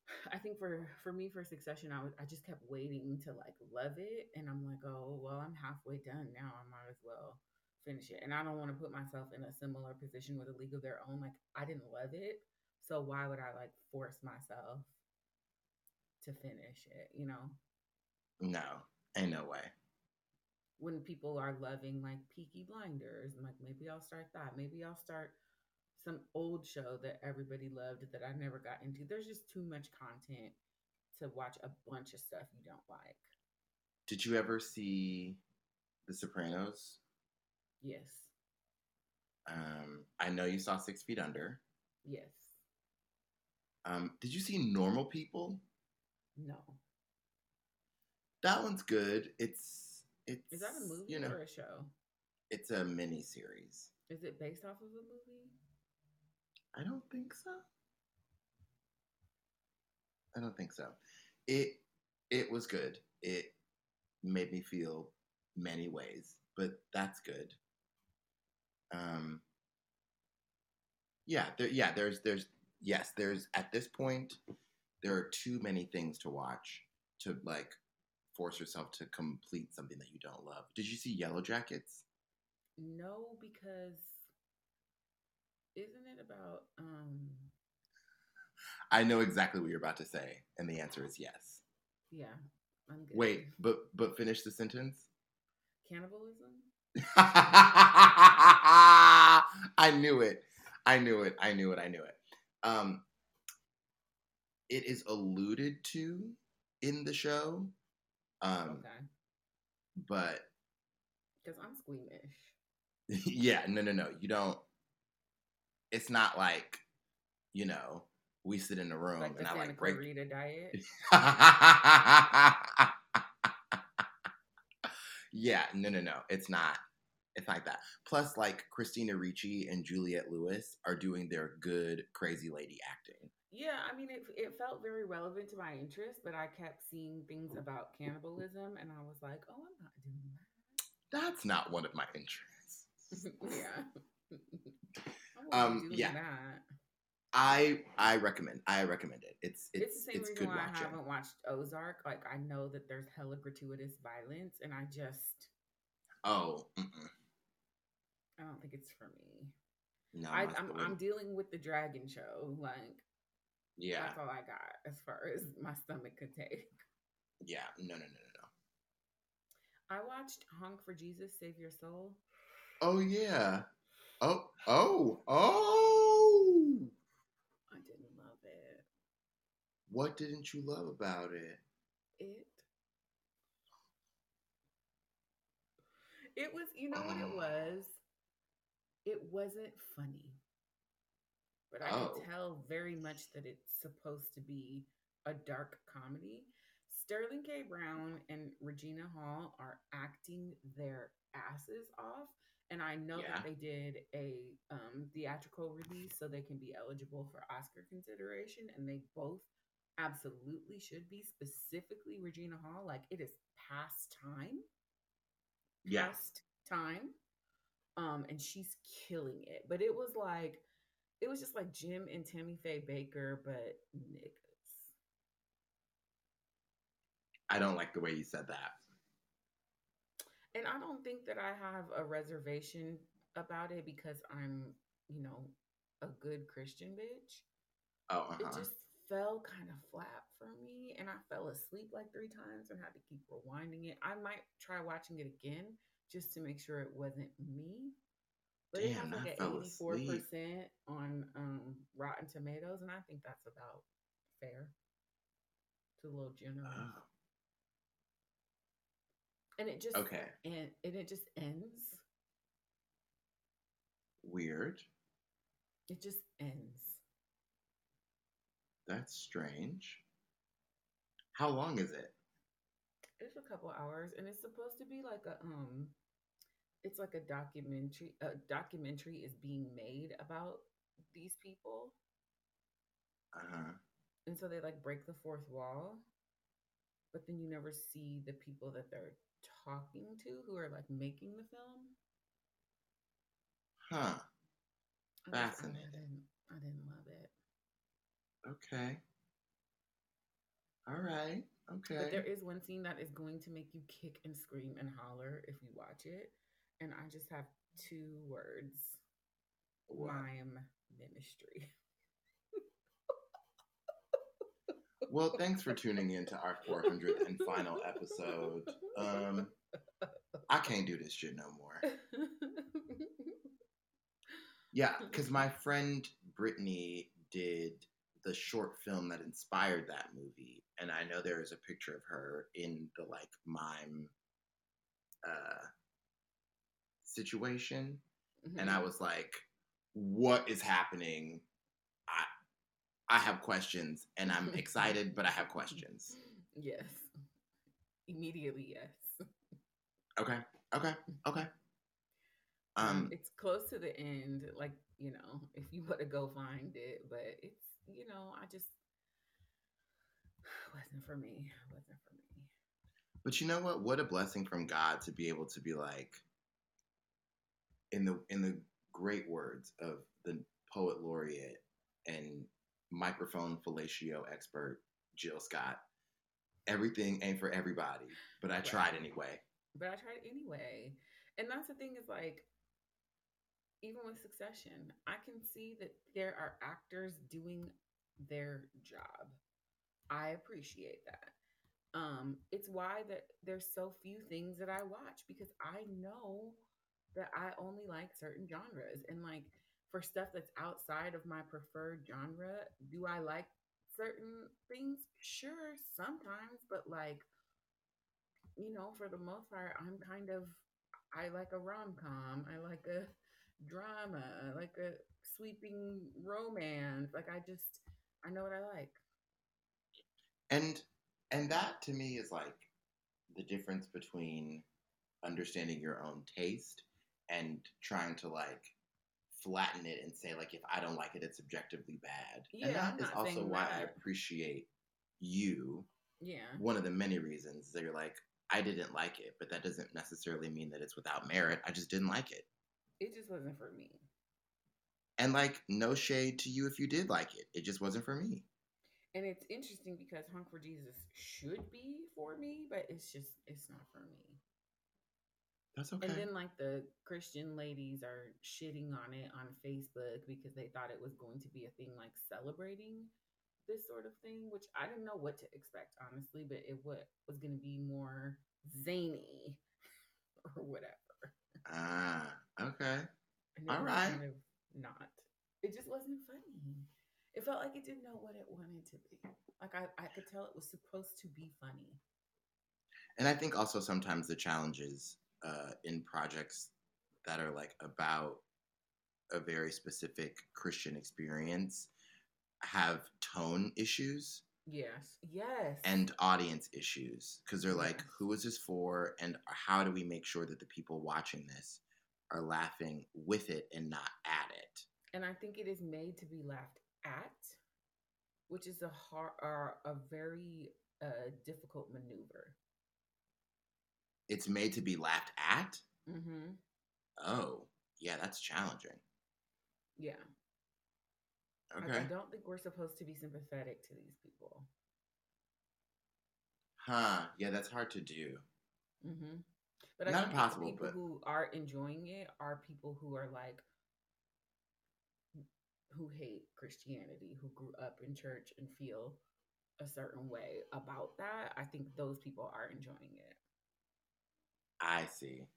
I think for for me for Succession, I was I just kept waiting to like love it, and I'm like, oh well, I'm halfway done now. I might as well finish it, and I don't want to put myself in a similar position with a League of Their Own. Like I didn't love it, so why would I like force myself to finish it? You know, No, ain't no way. When people are loving like Peaky Blinders, and like maybe I'll start that. Maybe I'll start some old show that everybody loved that I never got into. There's just too much content to watch a bunch of stuff you don't like. Did you ever see The Sopranos? Yes. Um, I know you saw Six Feet Under. Yes. Um, did you see Normal People? No. That one's good. It's it's Is that a movie You know, or a show? it's a mini series. Is it based off of a movie? I don't think so. I don't think so. It it was good. It made me feel many ways, but that's good. Um yeah, there yeah, there's there's yes, there's at this point there are too many things to watch to like force yourself to complete something that you don't love. Did you see Yellow Jackets? No, because isn't it about um I know exactly what you're about to say, and the answer is yes. yeah, I'm good. Wait, but but finish the sentence. Cannibalism? I knew it. I knew it. I knew it. I knew it. Um, it is alluded to in the show, um, Okay. but Because I'm squeamish. yeah, no, no, no. You don't. It's not like you know we sit in the room Like the and I like break. Clarita diet. yeah, no, no, no. It's not. It's like that. Plus, like Christina Ricci and Juliette Lewis are doing their good crazy lady acting. Yeah, I mean, it, it felt very relevant to my interest, but I kept seeing things about cannibalism, and I was like, oh, I'm not doing that. That's not one of my interests. yeah. Um, yeah. That. I I recommend I recommend it. It's it's It's the same it's reason good why I haven't watched Ozark. Like, I know that there's hella gratuitous violence, and I just Oh, mm-mm. I don't think it's for me. no, I, I'm I'm dealing with the Dragon Show. Like, yeah, that's all I got as far as my stomach could take. yeah. No, no, no, no, no. I watched Honk for Jesus, Save Your Soul. Oh yeah. Oh oh oh. I didn't love it. What didn't you love about it? It. It was, you know what it Oh. was? It wasn't funny. But I Oh. could tell very much that it's supposed to be a dark comedy. Sterling K. Brown and Regina Hall are acting their asses off. And I know Yeah. that they did a um, theatrical release so they can be eligible for Oscar consideration. And they both absolutely should be, specifically Regina Hall. Like it is past time Yes, past time. Um, and she's killing it. But it was like it was just like Jim and Tammy Faye Bakker, but niggas. I don't like the way you said that. And I don't think that I have a reservation about it because I'm, you know, a good Christian bitch. Oh, It uh-huh. just fell kind of flat for me and I fell asleep like three times and had to keep rewinding it. I might try watching it again just to make sure it wasn't me. But it has like an eighty four percent on um, Rotten Tomatoes, and I think that's about fair. to a little generous, Oh, and it just okay. and, and it just ends. Weird. It just ends. That's strange. How long is it? It's a couple hours, and it's supposed to be like a um, it's like a documentary. A documentary is being made about these people, Uh-huh. and so they like break the fourth wall, but then you never see the people that they're talking to who are like making the film. Huh. Just- I Fascinating. didn't, I didn't love it. Okay. All right. Okay. But there is one scene that is going to make you kick and scream and holler if you watch it. And I just have two words What? mime ministry. Well, thanks for tuning in to our 400th and final episode. Um, I can't do this shit no more. Yeah, because my friend Brittany did the short film that inspired that movie, and I know there is a picture of her in the like mime uh, situation, and I was like, "What is happening?" I I have questions, and I'm excited, but I have questions. Yes. Immediately, yes. Okay, okay, okay. Um, Um, it's close to the end, like, you know, if you want to go find it, but it's, you know, I just wasn't for me. Wasn't for me. But you know what? What a blessing from God to be able to be like in the in the great words of the poet laureate and microphone fellatio expert Jill Scott. Everything ain't for everybody, but I tried anyway. But I tried anyway. And that's the thing is like, even with Succession, I can see that there are actors doing their job. I appreciate that. Um, it's why that there's so few things that I watch because I know that I only like certain genres. And like for stuff that's outside of my preferred genre, do I like certain things? Sure, sometimes, but like you know, for the most part, I'm kind of I like a rom com. I like a drama. Like a sweeping romance. Like I just I know what I like. And and that to me is like the difference between understanding your own taste and trying to like flatten it and say like if I don't like it, it's objectively bad. Yeah, and that is also why I appreciate you. Yeah. One of the many reasons that you're like, I didn't like it, but that doesn't necessarily mean that it's without merit. I just didn't like it. It just wasn't for me. And like, no shade to you if you did like it. It just wasn't for me. And it's interesting because Honk for Jesus should be for me, but it's just it's not for me. That's okay. And then like the Christian ladies are shitting on it on Facebook because they thought it was going to be a thing like celebrating this sort of thing, which I didn't know what to expect honestly, but it what was going to be more zany or whatever. ah, okay. All right. kind of not. It just wasn't funny. It felt like it didn't know what it wanted to be. Like I, I could tell it was supposed to be funny. And I think also sometimes the challenges uh, in projects that are like about a very specific Christian experience have tone issues Yes. Yes. and audience issues because they're like, who is this for? And how do we make sure that the people watching this are laughing with it and not at it? and I think it is made to be laughed at, which is a hard or a very uh, difficult maneuver. It's made to be laughed at? Mm-hmm. Oh, yeah, that's challenging. Yeah. Like, Okay. I don't think we're supposed to be sympathetic to these people. Huh. Yeah, that's hard to do. Mm-hmm. But I Not impossible, people but- who are enjoying it are people who are like who hate Christianity, who grew up in church and feel a certain way about that. I think those people are enjoying it. I see.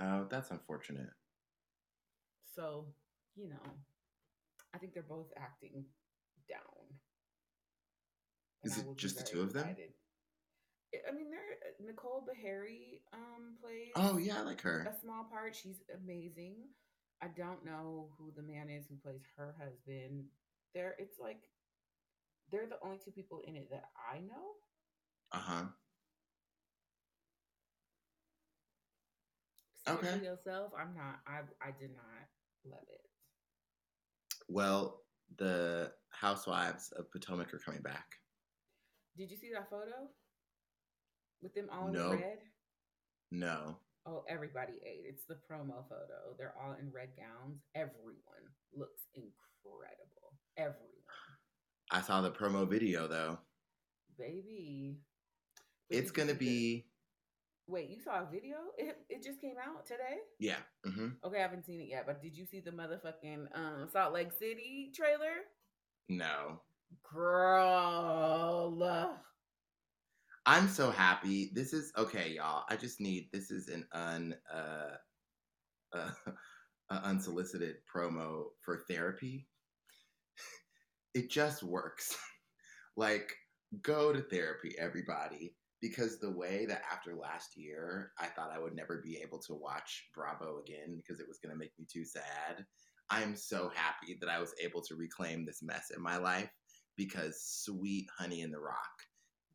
Oh, that's unfortunate. So, you know, I think they're both acting down. Is it just the two of them? excited. I- mean, there Nicole Beharie um plays. Oh, yeah, I like her. a small part. She's amazing. I don't know who the man is who plays her husband. There, it's like they're the only two people in it that I know. Uh huh. See it Okay. For yourself, I'm not. I I did not love it. Well, the Housewives of Potomac are coming back. Did you see that photo with them all in No. red? No. Oh, everybody ate. It's the promo photo. They're all in red gowns. Everyone looks incredible. Everyone, I saw the promo video though. baby. It's gonna be Wait, you saw a video? It it just came out today. yeah. hmm Okay, I haven't seen it yet, but did you see the motherfucking um, Salt Lake City trailer? No. Girl, I'm so happy. This is okay, y'all. I just need this is an un uh, uh a unsolicited promo for therapy. It just works. like go to therapy everybody because the way that after last year I thought I would never be able to watch Bravo again because it was going to make me too sad. I'm so happy that I was able to reclaim this mess in my life because sweet honey in the rock.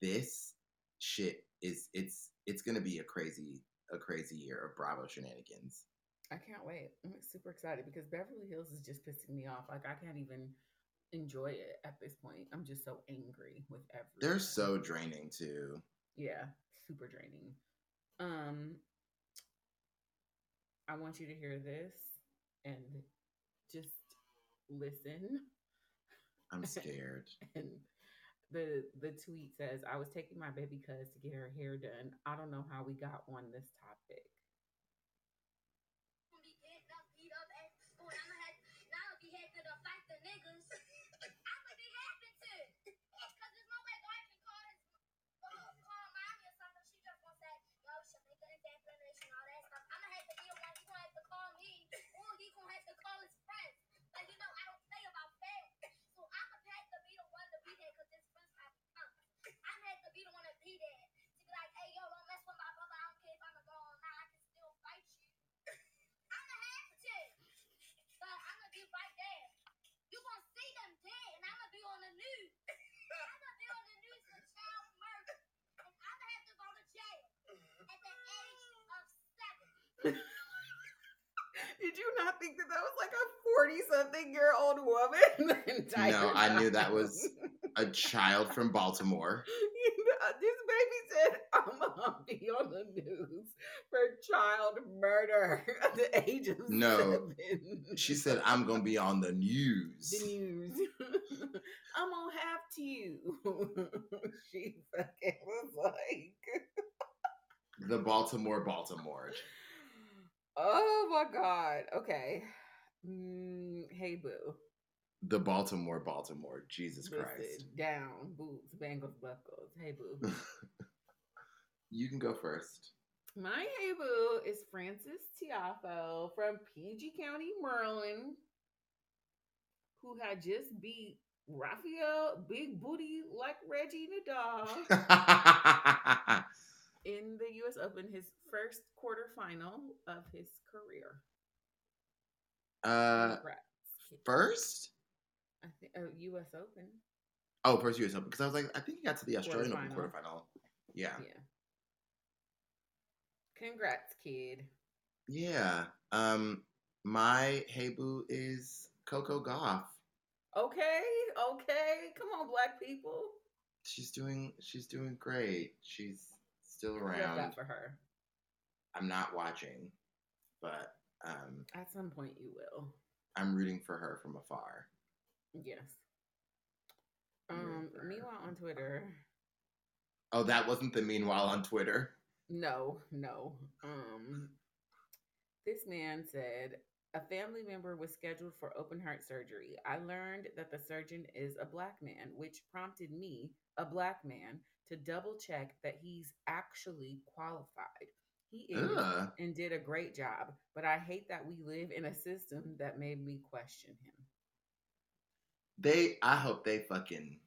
This shit is it's it's gonna be a crazy a crazy year of Bravo shenanigans. I can't wait. I'm super excited because Beverly Hills is just pissing me off. Like I can't even enjoy it at this point. I'm just so angry with everything. They're so draining too. Yeah, super draining. Um, I want you to hear this and just listen. I'm scared. And the the tweet says, "I was taking my baby cuz to get her hair done. I don't know how we got on this topic." gonna be getting up, beat up at school. and I'ma have, now I'll be having to fight the niggas. I'ma be having to. Cause there's no way God can call his, uh, call mommy or something. She just gonna say, yo, Shamika and declaration, all that stuff. I'ma have to be the one. He gonna have to call me, or he gonna have to call his friends. Like, you know, I don't play about family. So I'ma have to be the one to be there, cause his friends have to come. I'm have to be the one to be there. To be like, hey, yo, don't mess with my brother. I don't care if I'm a girl or not. I can still fight you. I'ma have to. But I'ma be right there. You gonna see them dead, and I'ma be on the news. I'ma be on the news for child murder, and I'ma have to go to jail at the age of seven. Did you not think that that was like a 40 something year old woman? No, I knew that was A child from Baltimore. You know, this baby said, I'm gonna be on the news for child murder at the age of No, seven. She said, I'm going to be on the news. the news. I'm gonna have to. she fucking was like, The Baltimore, Baltimore. Oh my god. Okay. Mm, hey boo. The Baltimore, Baltimore. Jesus Christ. Down, boots, bangles, buckles. Hey boo. You can go first. My hey boo is Frances Tiafoe from PG County, Maryland, who had just beat Raphael Big Booty like Reggie Nadal in the U.S. Open, his first quarterfinal of his career. uh, Congrats. first? I think oh, U.S. Open. Oh, first US Open. Because I was like, I think he got to the Australian Open Quarterfinal. quarterfinal. Yeah. Yeah. Congrats, kid. Yeah. Um, my hey boo is Coco Gauff. Okay, okay. Come on, black people. She's doing she's doing great. She's still around. that for her. I'm not watching, but um At some point, you will. I'm rooting for her from afar. Yes. Um. Meanwhile, on Twitter, Oh, that wasn't the meanwhile on Twitter. no, no. Um. This man said a family member was scheduled for open heart surgery. I learned that the surgeon is a black man, which prompted me, a black man, to double check that he's actually qualified. He is Ugh. and did a great job, but I hate that we live in a system that made me question him. They I hope they fucking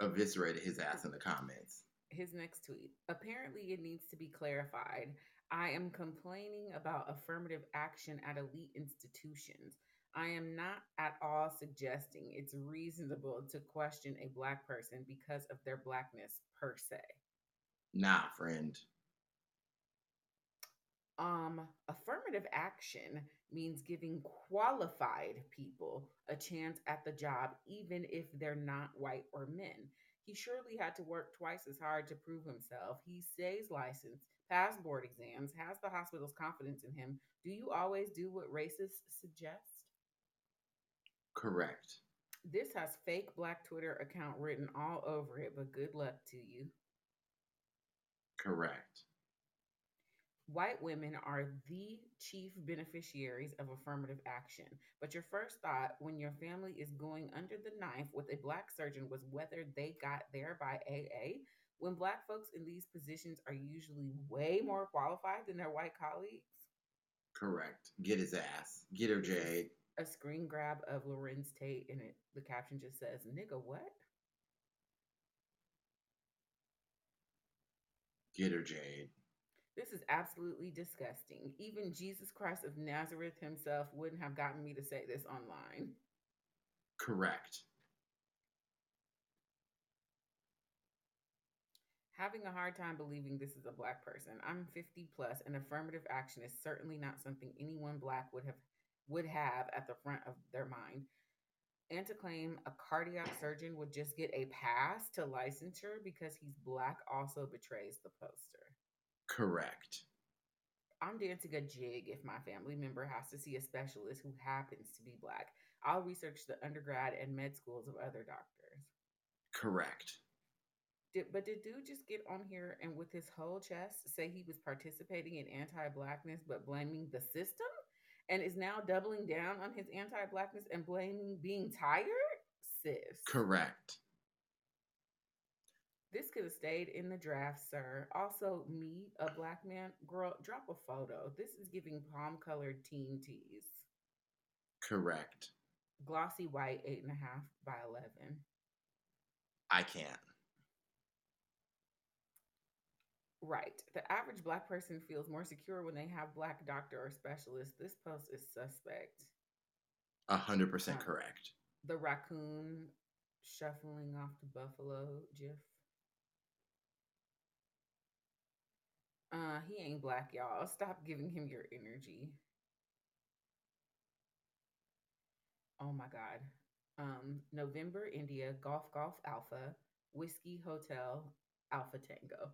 eviscerated his ass in the comments. his next tweet. Apparently, it needs to be clarified. I am complaining about affirmative action at elite institutions. I am not at all suggesting it's reasonable to question a black person because of their blackness per se. Nah, friend. Um, affirmative action means giving qualified people a chance at the job, even if they're not white or men. He surely had to work twice as hard to prove himself. He stays licensed, passed board exams, has the hospital's confidence in him. Do you always do what racists suggest? Correct. This has fake black Twitter account written all over it, but good luck to you. Correct. White women are the chief beneficiaries of affirmative action. But your first thought when your family is going under the knife with a black surgeon was whether they got there by AA. When black folks in these positions are usually way more qualified than their white colleagues. Correct. Get his ass. Get her Jade. A screen grab of Larenz Tate, and it, the caption just says, Nigga, what? Get her Jade. This is absolutely disgusting. Even Jesus Christ of Nazareth himself wouldn't have gotten me to say this online. Correct. having a hard time believing this is a black person. I'm 50 plus and affirmative action is certainly not something anyone black would have would have at the front of their mind. And to claim a cardiac surgeon would just get a pass to licensure because he's black also betrays the poster. Correct. I'm dancing a jig if my family member has to see a specialist who happens to be black. I'll research the undergrad and med schools of other doctors. Correct. Did, but did dude just get on here and with his whole chest say he was participating in anti-blackness but blaming the system and is now doubling down on his anti-blackness and blaming being tired sis Correct. this could have stayed in the draft sir also me a black man girl drop a photo this is giving palm colored teen tees Correct. glossy white eight and a half by 11 I can't. Right. The average black person feels more secure when they have black doctor or specialist. This post is suspect. A hundred percent correct. The raccoon shuffling off the buffalo gif. Uh, he ain't black, y'all. Stop giving him your energy. Oh my god. Um, November, India, Golf Golf Alpha, Whiskey Hotel, Alpha Tango.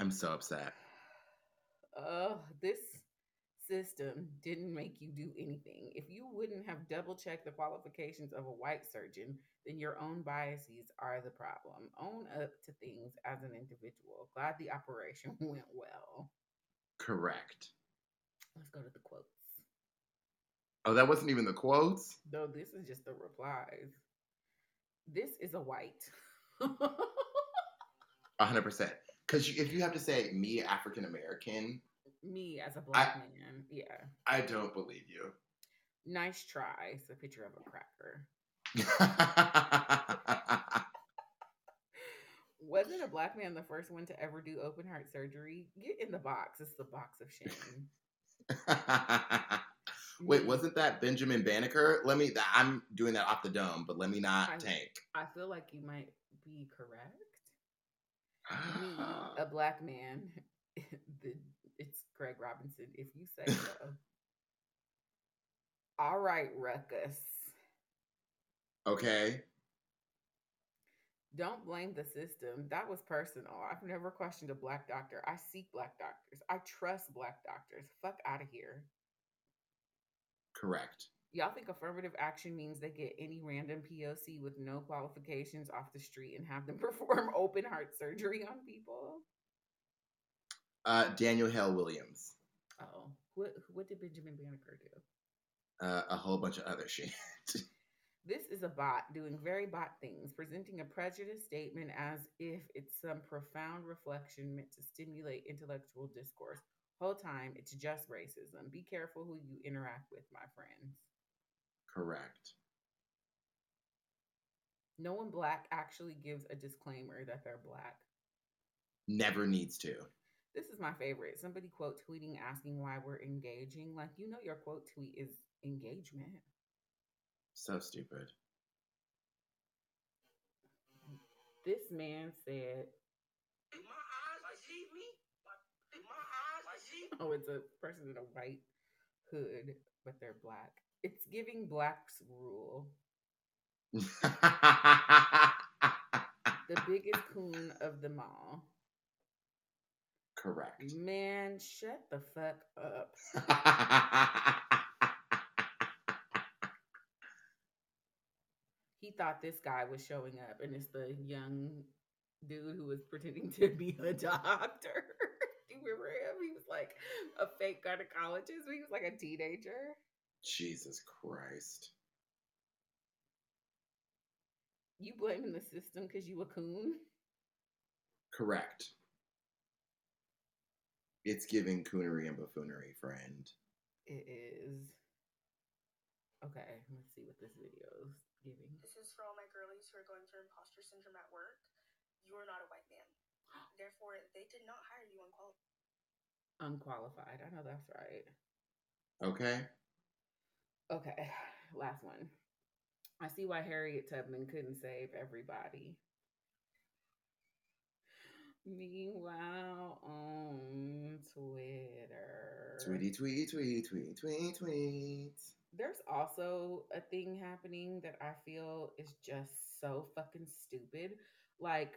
I'm so upset. Oh, this system didn't make you do anything. If you wouldn't have double checked the qualifications of a white surgeon, then your own biases are the problem. Own up to things as an individual. Glad the operation went well. Correct. Let's go to the quotes. Oh, that wasn't even the quotes? No, this is just the replies. This is a white. 100%. Because if you have to say me, African American, Me as a black man. Yeah. I don't believe you. Nice try. It's a picture of a cracker. Wasn't a black man the first one to ever do open heart surgery? Get in the box. It's the box of shame. Wait, wasn't that Benjamin Banneker? Let me. I'm doing that off the dome, but let me not I- tank. I feel like you might be correct. Me, a black man. the, it's Craig Robinson, if you say so. All right, Ruckus. okay. Don't blame the system. That was personal. I've never questioned a black doctor. I seek black doctors. I trust black doctors. Fuck out of here. Correct. Y'all think affirmative action means they get any random POC with no qualifications off the street and have them perform open heart surgery on people? Uh, Daniel Hale Williams. Oh, what what did Benjamin Banneker do? Uh, a whole bunch of other shit. This is a bot doing very bot things, presenting a prejudice statement as if it's some profound reflection meant to stimulate intellectual discourse. Whole time, it's just racism. Be careful who you interact with, my friends. Correct. No one black actually gives a disclaimer that they're black. Never needs to. This is my favorite. Somebody quote tweeting asking why we're engaging. Like, you know, your quote tweet is engagement. So stupid. This man said, In my eyes, I see me. In my eyes, I see oh, it's a person in a white hood, but they're black. It's giving blacks rule. The biggest coon of them all. Correct. Man, shut the fuck up. He thought this guy was showing up, and it's the young dude who was pretending to be a doctor. Do you remember him? He was like a fake gynecologist. but He was like a teenager. Jesus Christ. You blaming the system because you a coon? Correct. It's giving coonery and buffoonery, friend. It is. Okay, let's see what this video is giving. This is for all my girlies who are going through imposter syndrome at work. You are not a white man. Therefore, they did not hire you unqualified. Unqualified. I know that's right. Okay. Okay, last one. I see why Harriet Tubman couldn't save everybody. Meanwhile, on Twitter, Tweety, tweet, tweet, tweet, tweet, tweet. there's also a thing happening that I feel is just so fucking stupid. Like,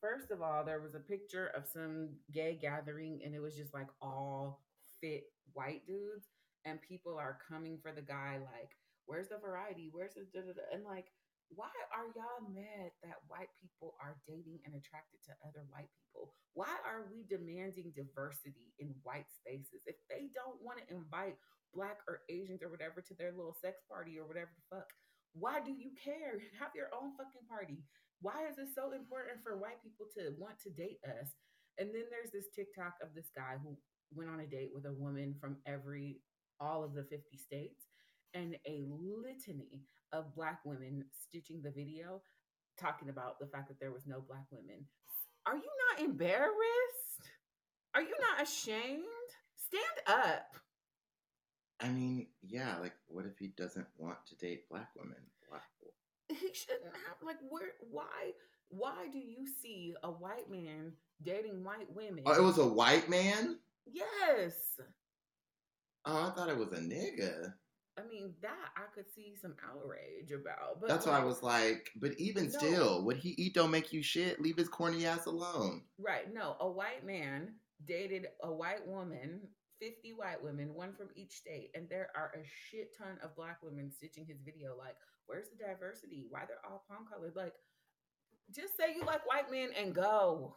first of all, there was a picture of some gay gathering, and it was just like all fit white dudes, and people are coming for the guy, like, where's the variety? Where's the da, da, da? and like, why are y'all mad that white people are dating and attracted to other white people? Why are we demanding diversity in white spaces? If they don't want to invite black or Asians or whatever to their little sex party or whatever the fuck, why do you care? Have your own fucking party. Why is it so important for white people to want to date us? And then there's this TikTok of this guy who went on a date with a woman from every all of the 50 states and a litany of black women stitching the video talking about the fact that there was no black women. Are you not embarrassed? Are you not ashamed? Stand up. I mean, yeah, like what if he doesn't want to date black women? Why- He shouldn't have like where why why do you see a white man dating white women? Oh, it was a white man? yes. Oh, I thought it was a nigga. I mean that I could see some outrage about, but That's why I was like, but even No. still, what he eat don't make you shit. Leave his corny ass alone. right. No, a white man dated a white woman, fifty white women, one from each state, and there are a shit ton of black women stitching his video. Like, where's the diversity? Why they're all palm colored? Like, just say you like white men and go.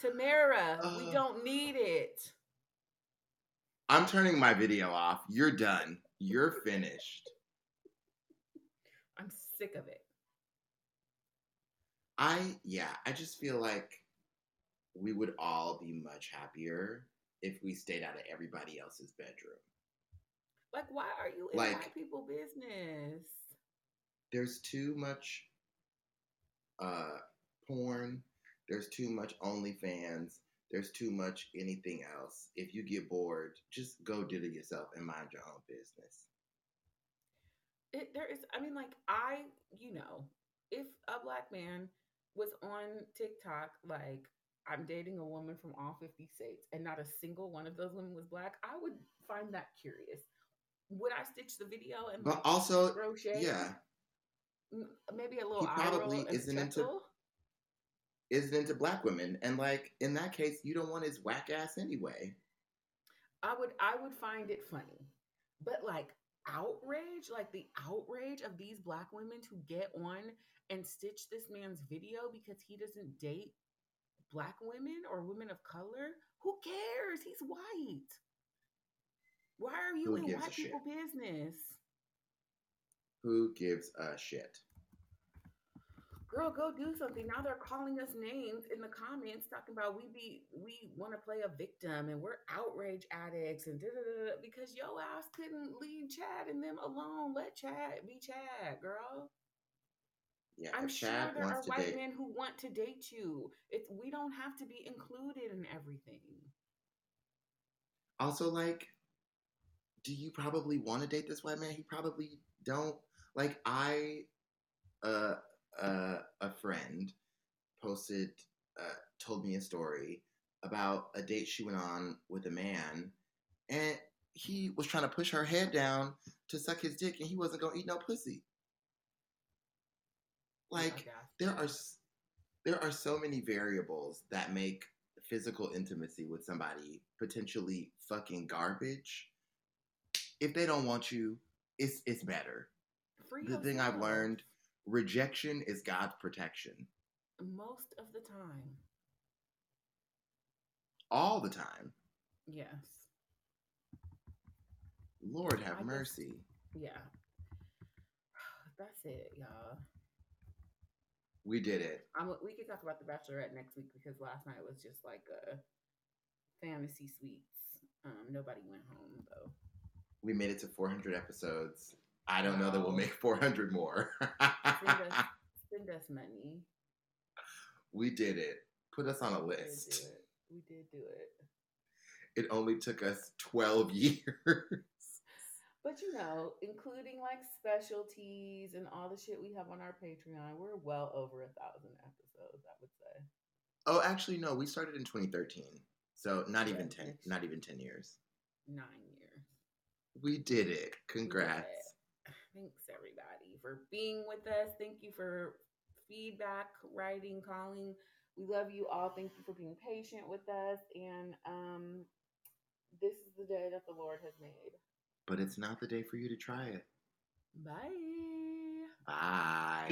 Tamara, we Uh. don't need it. I'm turning my video off. You're done. You're finished. I'm sick of it. I yeah, I just feel like we would all be much happier if we stayed out of everybody else's bedroom. Like, why are you in Like- white people business? There's too much uh porn, there's too much OnlyFans, there's too much anything else. If you get bored, just go do it yourself and mind your own business. It, there is, I mean, like, I, you know, if a black man was on TikTok, like, I'm dating a woman from all 50 states, and not a single one of those women was black, I would find that curious. Would I stitch the video and But like, also, shade? yeah, maybe a little He probably and isn't into- isn't into black women. And like in that case, you don't want his whack ass anyway. I would I would find it funny. But like outrage, like the outrage of these black women to get on and stitch this man's video because he doesn't date black women or women of color, who cares? He's white. Why are you Who in white shit? people business? Who gives a shit? Girl, go do something. Now they're calling us names in the comments talking about we be we want to play a victim and we're outrage addicts and da da da da because yo ass couldn't leave Chad and them alone. Let Chad be Chad, girl. Yeah, I'm sure there are white date, men who want to date you. It's we don't have to be included in everything. also like, do you probably want to date this white man? He probably don't. Like I, uh, uh, a friend posted, uh, told me a story about a date she went on with a man, and he was trying to push her head down to suck his dick, and he wasn't gonna eat no pussy. Like there are there are so many variables that make physical intimacy with somebody potentially fucking garbage. If they don't want you, it's it's better. free The thing I've learned, rejection is God's protection most of the time. all the time. Yes. Lord I have just- mercy. Yeah. That's it, y'all. We did it. I'm, we could talk about the Bachelorette next week because last night was just like a fantasy suites. Um, nobody went home though. We made it to 400 episodes. I don't know that we'll make 400 more. Send us, send us money. we did it. Put us on a We did list. it. We did do it. It only took us 12 years. But you know, including like specialties and all the shit we have on our Patreon, we're well over a thousand episodes. I would say. Oh, actually, no. We started in 2013, so not even 10. Not even 10 years. Nine years. We did it. Congrats. Thanks, everybody, for being with us. Thank you for feedback, writing, calling. We love you all. Thank you for being patient with us. And um, this is the day that the Lord has made. But it's not the day for you to try it. Bye. Bye.